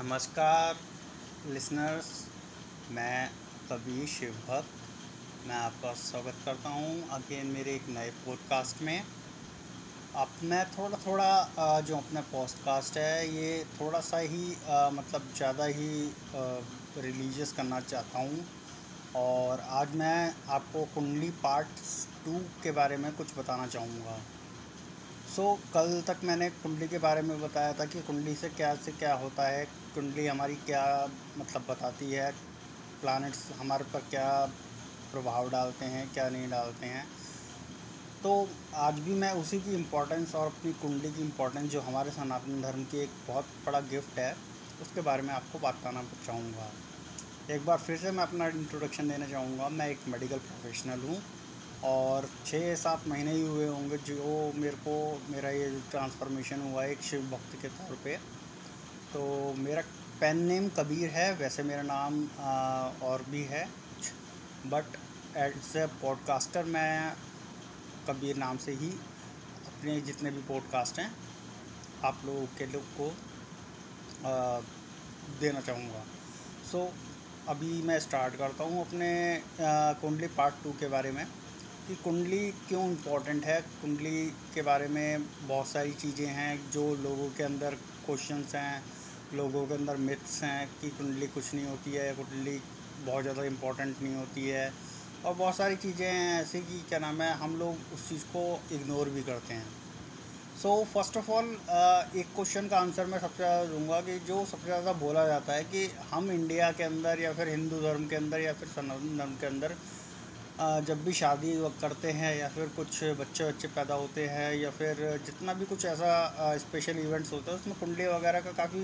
नमस्कार लिसनर्स मैं कबीर शिव भक्त। मैं आपका स्वागत करता हूँ अगेन मेरे एक नए पॉडकास्ट में। अब मैं थोड़ा थोड़ा जो अपना पॉडकास्ट है, ये थोड़ा सा ही मतलब ज़्यादा ही रिलीजियस करना चाहता हूँ। और आज मैं आपको कुंडली पार्ट टू के बारे में कुछ बताना चाहूँगा। सो so, कल तक मैंने कुंडली के बारे में बताया था कि कुंडली से क्या से क्या होता है कुंडली हमारी क्या मतलब बताती है प्लैनेट्स हमारे पर क्या प्रभाव डालते हैं क्या नहीं डालते हैं। तो आज भी मैं उसी की इम्पोर्टेंस और अपनी कुंडली की इम्पोर्टेंस जो हमारे सनातन धर्म की एक बहुत बड़ा गिफ्ट है उसके बारे में आपको बताना चाहूँगा। एक बार फिर से मैं अपना इंट्रोडक्शन देना चाहूँगा। मैं एक मेडिकल प्रोफेशनल हूँ। और छः सात महीने ही हुए होंगे जो मेरे को मेरा ये ट्रांसफॉर्मेशन हुआ है एक शिव भक्त के तौर पे। तो मेरा पेन नेम कबीर है वैसे मेरा नाम आ, और भी है। बट एज ए पॉडकास्टर मैं कबीर नाम से ही अपने जितने भी पॉडकास्ट हैं आप लोगों के लोग को आ, देना चाहूँगा। सो so, अभी मैं स्टार्ट करता हूँ अपने कुंडली पार्ट टू के बारे में। कि कुंडली क्यों इम्पोर्टेंट है? कुंडली के बारे में बहुत सारी चीज़ें हैं जो लोगों के अंदर क्वेश्चंस हैं, लोगों के अंदर मिथ्स हैं कि कुंडली कुछ नहीं होती है, कुंडली बहुत ज़्यादा इम्पोर्टेंट नहीं होती है। और बहुत सारी चीज़ें हैं ऐसे कि क्या नाम है, हम लोग उस चीज़ को इग्नोर भी करते हैं। सो फ़र्स्ट ऑफ़ ऑल एक क्वेश्चन का आंसर मैं सबसे ज़्यादा दूँगा कि जो सबसे ज़्यादा बोला जाता है कि हम इंडिया के अंदर या फिर हिंदू धर्म के अंदर या फिर सनातन धर्म के अंदर जब भी शादी करते हैं या फिर कुछ बच्चे बच्चे पैदा होते हैं या फिर जितना भी कुछ ऐसा स्पेशल इवेंट्स होता है, उसमें कुंडली वगैरह का काफ़ी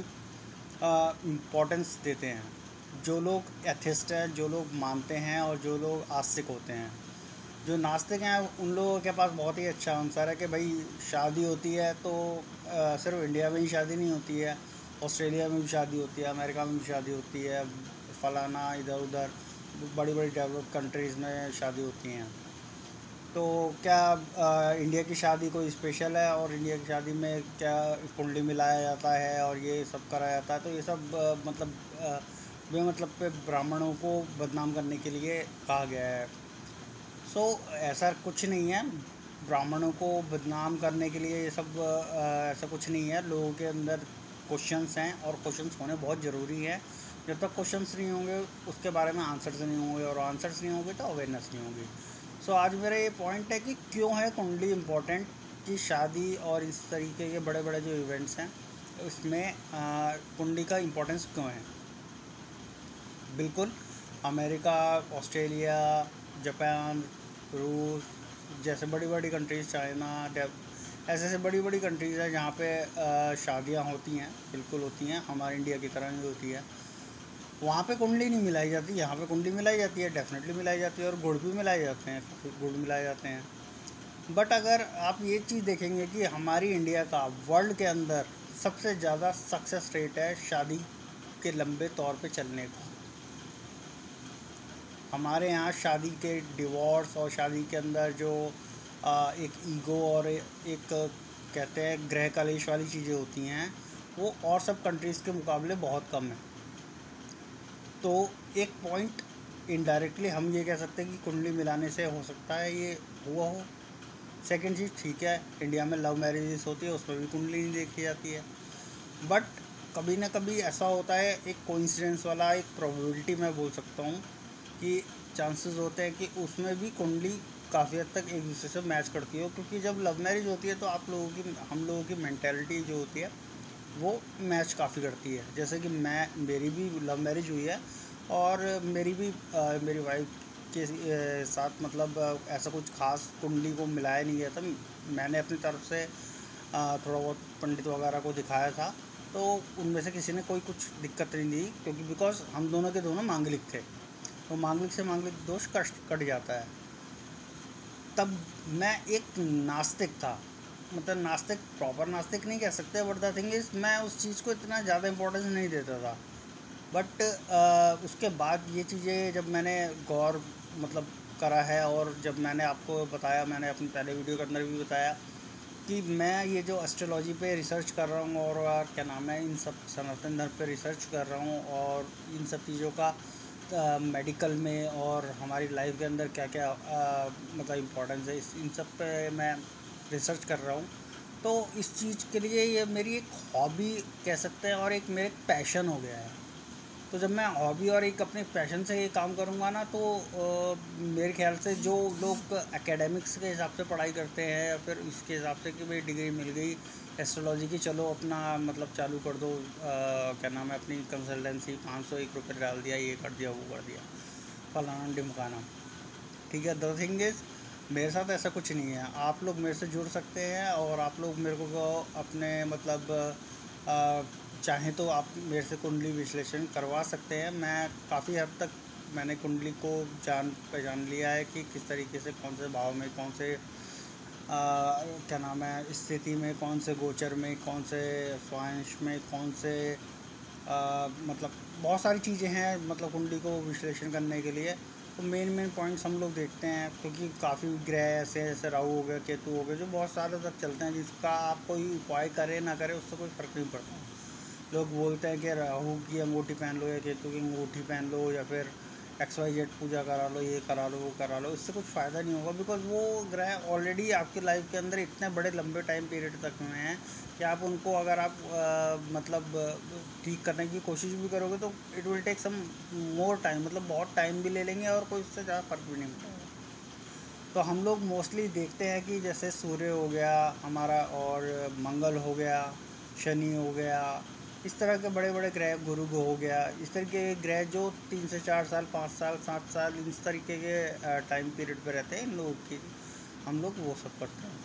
इम्पोर्टेंस देते हैं। जो लोग एथिस्ट हैं, जो लोग मानते हैं और जो लोग आस्तिक होते हैं। जो नास्तिक हैं, उन लोगों के पास बहुत ही अच्छा आंसर है कि भाई, शादी होती है तो सिर्फ़ इंडिया में ही शादी नहीं होती है ऑस्ट्रेलिया में भी शादी होती है अमेरिका में भी शादी होती है, फलाना इधर उधर बड़ी बड़ी डेवलप कंट्रीज़ में शादी होती हैं। तो क्या आ, इंडिया की शादी कोई स्पेशल है और इंडिया की शादी में क्या कुंडली मिलाया जाता है और ये सब कराया जाता है? तो ये सब आ, मतलब वे मतलब पे ब्राह्मणों को बदनाम करने के लिए कहा गया है। सो so, ऐसा कुछ नहीं है। ब्राह्मणों को बदनाम करने के लिए ये सब आ, ऐसा कुछ नहीं है। लोगों के अंदर क्वेश्चंस हैं और क्वेश्चंस होने बहुत ज़रूरी है। जब तक क्वेश्चंस नहीं होंगे उसके बारे में आंसर्स नहीं होंगे और आंसर्स नहीं होंगे तो अवेयरनेस नहीं होगी। सो so, आज मेरा ये पॉइंट है कि क्यों है कुंडली इम्पोर्टेंट कि शादी और इस तरीके के बड़े बड़े जो इवेंट्स हैं उसमें कुंडली का इम्पोर्टेंस क्यों है? बिल्कुल अमेरिका ऑस्ट्रेलिया जापान रूस जैसे बड़ी बड़ी कंट्रीज़ चाइना ऐसे ऐसे बड़ी बड़ी कंट्रीज़ हैं जहाँ पे शादियाँ होती हैं बिल्कुल होती हैं हमारे इंडिया की तरह ही होती है। वहाँ पे कुंडली नहीं मिलाई जाती, यहाँ पे कुंडली मिलाई जाती है डेफिनेटली मिलाई जाती है और गुड़ भी मिलाए जाते हैं गुड़ मिलाए जाते हैं। बट अगर आप ये चीज़ देखेंगे कि हमारी इंडिया का वर्ल्ड के अंदर सबसे ज़्यादा सक्सेस रेट है शादी के लंबे तौर पे चलने का। हमारे यहाँ शादी के डिवोर्स और शादी के अंदर जो एक ईगो और एक कहते हैं ग्रह कलेश वाली चीज़ें होती हैं, वो और सब कंट्रीज़ के मुकाबले बहुत कम है। तो एक पॉइंट इनडायरेक्टली हम ये कह सकते हैं कि कुंडली मिलाने से हो सकता है, ये हुआ हो। सेकेंड चीज़, ठीक है इंडिया में लव मैरिजेस होती है, उसमें भी कुंडली नहीं देखी जाती है। बट कभी ना कभी ऐसा होता है, एक कोइंसिडेंस वाला, एक प्रोबेबिलिटी मैं बोल सकता हूँ कि चांसेस होते हैं कि उसमें भी कुंडली काफ़ी हद तक एक दूसरे से मैच करती हो। क्योंकि जब लव मैरिज होती है तो आप लोगों की, हम लोगों की मैंटेलिटी जो होती है वो मैच काफ़ी करती है। जैसे कि मैं मेरी भी लव मैरिज हुई है और मेरी भी आ, मेरी वाइफ के साथ मतलब ऐसा कुछ खास कुंडली को मिलाया नहीं गया था। मैंने अपनी तरफ़ से थोड़ा बहुत पंडित वगैरह को दिखाया था। तो उनमें से किसी ने कोई कुछ दिक्कत नहीं दी क्योंकि बिकॉज़ हम दोनों के दोनों मांगलिक थे। तो मांगलिक से मांगलिक दोष कष्ट कट जाता है। तब मैं एक नास्तिक था। मतलब नास्तिक प्रॉपर नास्तिक नहीं कह सकते बट द थिंग इज़ मैं उस चीज़ को इतना ज़्यादा इम्पोर्टेंस नहीं देता था। बट उसके बाद ये चीज़ें जब मैंने गौर मतलब करा है और जब मैंने आपको बताया मैंने अपनी पहले वीडियो के अंदर भी बताया कि मैं ये जो एस्ट्रोलॉजी पे रिसर्च कर रहा हूँ और, क्या नाम है इन सब सनातन धर्म पे रिसर्च कर रहा हूँ और इन सब चीज़ों का मेडिकल में और हमारी लाइफ के अंदर क्या क्या मतलब इम्पोर्टेंस है इस इन सब पे मैं रिसर्च कर रहा हूँ। तो इस चीज़ के लिए ये मेरी एक हॉबी कह सकते हैं और एक मेरे पैशन हो गया है। तो जब मैं हॉबी और एक अपने पैशन से ये काम करूँगा ना तो आ, मेरे ख्याल से जो लोग एकेडमिक्स के हिसाब से पढ़ाई करते हैं या फिर इसके हिसाब से कि भाई डिग्री मिल गई एस्ट्रोलॉजी की चलो अपना मतलब चालू कर दो क्या नाम है अपनी कंसल्टेंसी पाँच सौ एक रुपये डाल दिया ये कर दिया वो कर दिया फलाना डिमकाना ठीक है द थिंग इज़ मेरे साथ ऐसा कुछ नहीं है। आप लोग मेरे से जुड़ सकते हैं और आप लोग मेरे को अपने मतलब चाहें तो आप मेरे से कुंडली विश्लेषण करवा सकते हैं। मैं काफ़ी हद तक मैंने कुंडली को जान पहचान लिया है कि किस तरीके से कौन से भाव में कौन से आ, क्या नाम है स्थिति में कौन से गोचर में कौन से स्वांश में कौन से आ, मतलब बहुत सारी चीज़ें हैं मतलब कुंडली को विश्लेषण करने के लिए। तो मेन मेन पॉइंट्स हम लोग देखते हैं, क्योंकि तो काफ़ी ग्रह ऐसे ऐसे राहु हो गया केतु हो गए, जो बहुत सारे तक चलते हैं, जिसका आप कोई उपाय करें, ना करें, उससे कोई फ़र्क नहीं पड़ता। लोग बोलते हैं कि राहु की अंगूठी पहन लो या केतु की अंगूठी पहन लो या फिर एक्स वाई जेड पूजा करा लो ये करा लो वो करा लो इससे कुछ फ़ायदा नहीं होगा बिकॉज़ वो ग्रह ऑलरेडी आपकी लाइफ के अंदर इतने बड़े लंबे टाइम पीरियड तक में हैं कि आप उनको अगर आप आ, मतलब ठीक करने की कोशिश भी करोगे तो it will take some more time मतलब बहुत टाइम भी ले लेंगे और कोई उससे ज़्यादा फ़र्क भी नहीं पड़ेगा तो हम लोग मोस्टली देखते हैं कि जैसे सूर्य हो गया हमारा और मंगल हो गया शनि हो गया इस तरह के बड़े बड़े ग्रह गुरु हो गया। इस तरह के ग्रह जो तीन से चार साल पाँच साल सात साल इस तरीके के टाइम पीरियड पे रहते हैं इन लोगों की हम लोग वो सब करते हैं।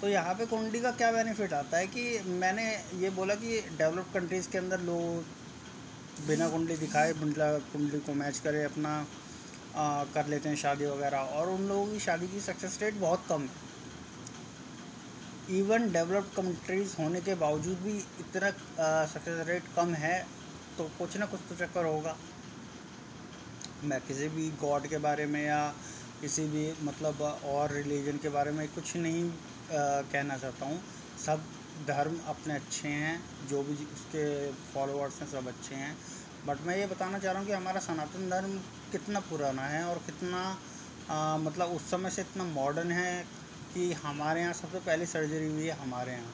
तो यहाँ पे कुंडली का क्या बेनिफिट आता है कि मैंने ये बोला कि डेवलप कंट्रीज़ के अंदर लोग बिना कुंडली दिखाए मतलब कुंडली को मैच करे अपना आ, कर लेते हैं शादी वगैरह। और उन लोगों की शादी की सक्सेस रेट बहुत कम है। इवन डेवलप्ड कंट्रीज़ होने के बावजूद भी इतना सक्सेस रेट कम है तो कुछ ना कुछ तो चक्कर होगा। मैं किसी भी गॉड के बारे में या किसी भी मतलब और रिलीजन के बारे में कुछ नहीं आ, कहना चाहता हूँ। सब धर्म अपने अच्छे हैं जो भी उसके फॉलोअर्स हैं सब अच्छे हैं। बट मैं ये बताना चाह रहा हूँ कि हमारा सनातन धर्म कितना पुराना है और कितना आ, मतलब उस समय से इतना मॉडर्न है कि हमारे यहाँ सबसे पहली सर्जरी हुई है हमारे यहाँ।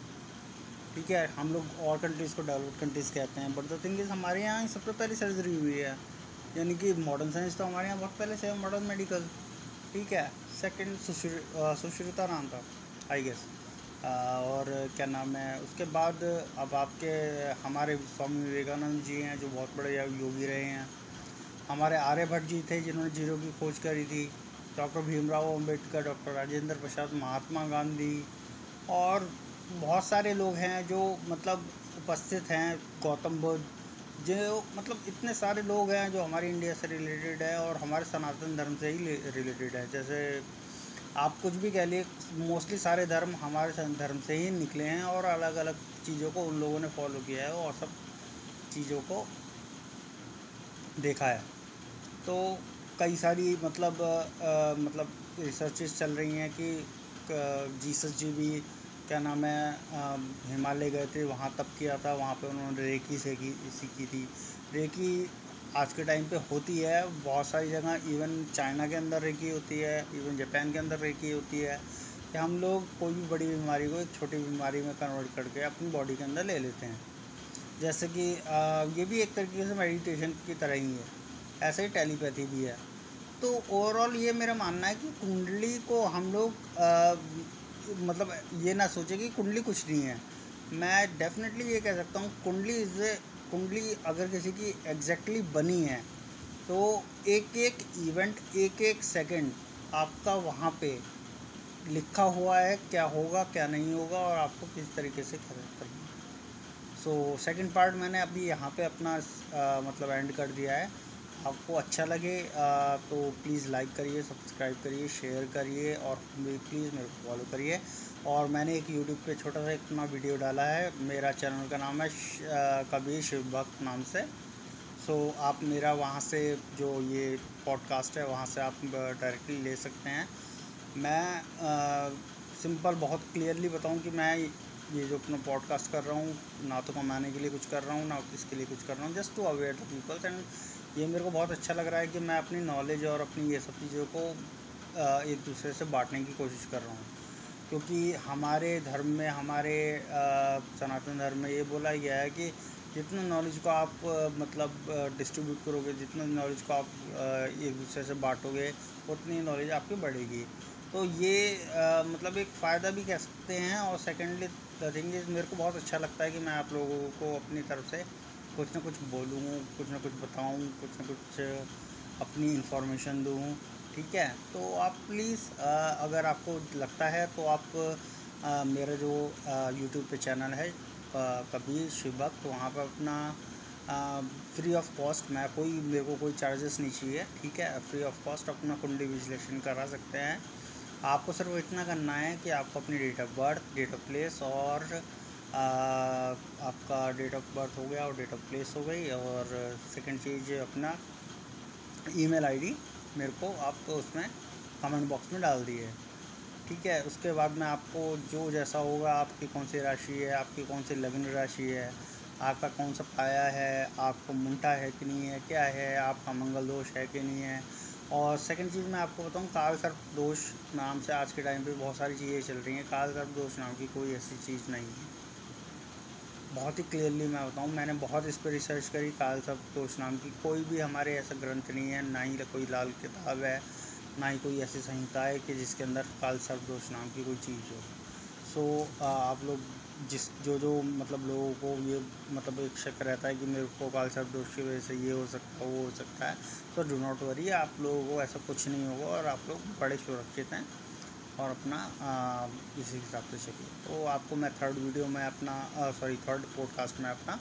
ठीक है? हम लोग और कंट्रीज़ को डेवलप कंट्रीज़ कहते हैं। बट द थिंग इज़ हमारे यहाँ सबसे पहली सर्जरी हुई है। यानी कि मॉडर्न साइंस तो हमारे यहाँ बहुत पहले से है मॉडर्न मेडिकल ठीक है? सेकंड सुश्रुता नाम था आई गेस और क्या नाम है? उसके बाद अब आपके हमारे स्वामी विवेकानंद जी हैं, जो बहुत बड़े योगी रहे हैं। हमारे आर्यभट्ट जी थे, जिन्होंने ज़ीरो की खोज करी थी। डॉक्टर भीमराव अंबेडकर डॉक्टर राजेंद्र प्रसाद महात्मा गांधी और बहुत सारे लोग हैं जो मतलब उपस्थित हैं गौतम बुद्ध, जो मतलब इतने सारे लोग हैं जो हमारे इंडिया से रिलेटेड है और हमारे सनातन धर्म से ही रिलेटेड है। जैसे आप कुछ भी कह लिए, मोस्टली सारे धर्म हमारे धर्म से ही निकले हैं और अलग अलग चीज़ों को उन लोगों ने फॉलो किया है और सब चीज़ों को देखा है। तो कई सारी मतलब आ, मतलब रिसर्चेस चल रही हैं कि जीसस जी भी क्या नाम है हिमालय गए थे वहाँ तब किया था वहाँ पे उन्होंने रेकी से की सीखी थी। रेकी आज के टाइम पे होती है बहुत सारी जगह इवन चाइना के अंदर रेकी होती है इवन जापान के अंदर रेकी होती है कि हम लोग कोई भी बड़ी बीमारी को एक छोटी बीमारी में कन्वर्ट करके अपनी बॉडी के अंदर ले लेते हैं। जैसे कि ये भी एक तरीके से मेडिटेशन की तरह ही है ऐसे ही टेलीपैथी भी है। तो ओवरऑल ये मेरा मानना है कि कुंडली को हम लोग मतलब ये ना सोचे कि कुंडली कुछ नहीं है। मैं डेफिनेटली ये कह सकता हूँ कुंडली इज़ कुंडली अगर किसी की एग्जैक्टली बनी है तो एक एक इवेंट एक एक सेकंड आपका वहाँ पे लिखा हुआ है क्या होगा क्या नहीं होगा और आपको किस तरीके से करना सो सेकंड पार्ट मैंने अभी यहाँ पे अपना आ, मतलब एंड कर दिया है। आपको अच्छा लगे तो प्लीज़ लाइक करिए सब्सक्राइब करिए शेयर करिए और प्लीज़ मेरे को फॉलो करिए। और मैंने एक यूट्यूब पे छोटा सा अपना वीडियो डाला है, मेरा चैनल का नाम है कबीर शिव भक्त नाम से। सो आप मेरा वहाँ से जो ये पॉडकास्ट है, वहाँ से आप डायरेक्टली ले सकते हैं। मैं सिंपल बहुत क्लियरली बताऊँ कि मैं ये जो अपना पॉडकास्ट कर रहा हूँ, ना तो कमाने के लिए कुछ कर रहा हूँ, ना इसके लिए कुछ कर रहा हूँ just to aware the peoples and ये मेरे को बहुत अच्छा लग रहा है कि मैं अपनी नॉलेज और अपनी ये सब चीज़ों को एक दूसरे से बांटने की कोशिश कर रहा हूँ। क्योंकि हमारे धर्म में हमारे सनातन धर्म में ये बोला गया है कि जितना नॉलेज को आप मतलब डिस्ट्रीब्यूट करोगे जितना नॉलेज को आप एक दूसरे से बांटोगे उतनी नॉलेज आपकी बढ़ेगी। तो ये आ, मतलब एक फ़ायदा भी कह सकते हैं और सेकेंडली द थिंग इज़ मेरे को बहुत अच्छा लगता है कि मैं आप लोगों को अपनी तरफ़ से कुछ ना कुछ बोलूँ, कुछ ना कुछ बताऊँ, कुछ ना कुछ अपनी इंफॉर्मेशन दूँ, ठीक है? तो आप प्लीज़ अगर आपको लगता है तो आप मेरा जो यूट्यूब पे चैनल है कबीर शिवभक्त तो वहाँ पर अपना फ्री ऑफ़ कॉस्ट मैं कोई, मेरे को कोई चार्जेस नहीं चाहिए, ठीक है? फ्री ऑफ़ कॉस्ट अपना कुंडली विश्लेषण करा सकते हैं। आपको सिर्फ़ इतना करना है कि आपको अपनी date of birth date of place और आपका डेट ऑफ़ बर्थ हो गया और डेट ऑफ़ प्लेस हो गई और सेकंड चीज़ अपना ईमेल आईडी मेरे को आप उसमें कमेंट बॉक्स में डाल दिए। ठीक है, उसके बाद में आपको जो जैसा होगा, आपकी कौन सी राशि है, आपकी कौन सी लग्न राशि है, आपका कौन सा पाया है, आपको मुंटा है कि नहीं है, क्या है, आपका मंगल दोष है कि नहीं है। और सेकंड चीज़ मैं आपको बताऊँ, काल सर्प दोष नाम से आज के टाइम पे बहुत सारी चीज़ें चल रही हैं। काल सर्प दोष नाम की कोई ऐसी चीज़ नहीं है। बहुत ही क्लियरली मैं बताऊँ, मैंने बहुत इस पर रिसर्च करी, काल सर्प दोष नाम की। कोई भी हमारे ऐसा ग्रंथ नहीं है, ना ही कोई लाल किताब है, ना ही कोई ऐसी संहिता है कि जिसके अंदर काल सर्प दोष नाम की कोई चीज़ हो। सो आप लोग जिस, जो जो मतलब लोगों को ये मतलब एक शक रहता है कि मेरे को काल सर्प दोष की वजह से ये हो सकता है वो हो सकता है तो डू नॉट वरी आप लोगों को ऐसा कुछ नहीं होगा और आप लोग बड़े सुरक्षित हैं। और अपना इसी हिसाब से चलिए। तो आपको मैं थर्ड वीडियो में अपना सॉरी थर्ड पॉडकास्ट में अपना,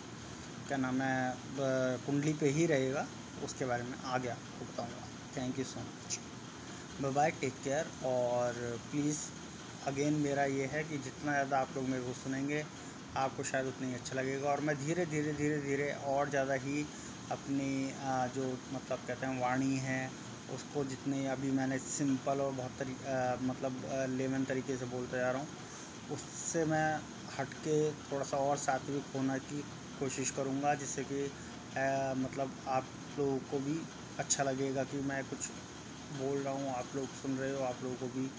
क्या नाम है कुंडली पे ही रहेगा, उसके बारे में आगे आपको बताऊँगा। Thank you so much bye bye take care और प्लीज़ अगेन मेरा ये है कि जितना ज़्यादा आप लोग मेरे को सुनेंगे, आपको शायद उतना ही अच्छा लगेगा, और मैं धीरे धीरे धीरे धीरे और ज़्यादा ही अपनी जो मतलब कहते हैं वाणी है उसको जितने अभी मैंने सिंपल और बहुत तरी मतलब लेमन तरीके से बोलते जा रहा हूँ, उससे मैं हट के थोड़ा सा और सात्विक होने की कोशिश करूँगा, जिससे कि मतलब आप लोगों को भी अच्छा लगेगा कि मैं कुछ बोल रहा हूँ, आप लोग सुन रहे हो, आप लोगों को भी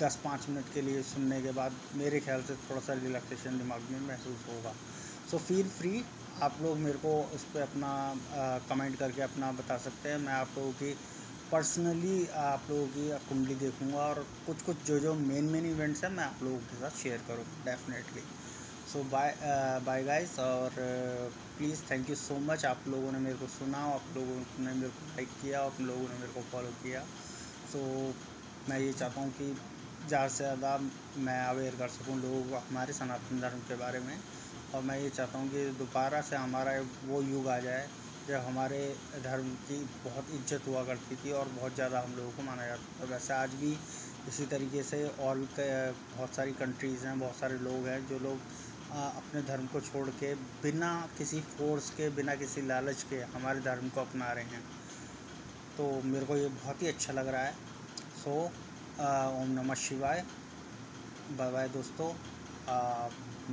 दस पाँच मिनट के लिए सुनने के बाद मेरे ख्याल से थोड़ा सा रिलैक्सेशन दिमाग में महसूस होगा। सो फील फ्री आप लोग मेरे को उस पर अपना कमेंट करके अपना बता सकते हैं। मैं आप लोगों की पर्सनली आप लोगों की कुंडली देखूँगा और कुछ कुछ जो जो मेन मेन इवेंट्स हैं मैं आप लोगों के साथ शेयर करूँगा definitely so bye bye guys और please thank you so much आप लोगों ने मेरे को सुना आप लोगों ने मेरे को लाइक किया आप लोगों ने मेरे को फॉलो किया। सो so, मैं ये चाहता हूँ कि ज़्यादा से ज़्यादा मैं अवेयर कर सकूँ लोगों को हमारे सनातन धर्म के बारे में। और मैं ये चाहता हूँ कि दोबारा से हमारा वो युग आ जाए, जब हमारे धर्म की बहुत इज़्ज़त हुआ करती थी और बहुत ज़्यादा हम लोगों को माना जाता था। वैसे आज भी इसी तरीके से और बहुत सारी कंट्रीज़ हैं, बहुत सारे लोग हैं जो लोग अपने धर्म को छोड़ के बिना किसी फोर्स के, बिना किसी लालच के हमारे धर्म को अपना रहे हैं। तो मेरे को ये बहुत ही अच्छा लग रहा है। सो ओम नमः शिवाय। बाय बाय दोस्तों।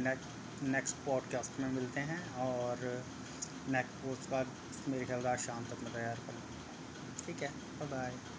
नेक्स्ट। नेक्स्ट पॉडकास्ट में मिलते हैं और नेक्स्ट पोस्ट का मेरे ख्याल शाम तक मैं तैयार करूँ ठीक है बाय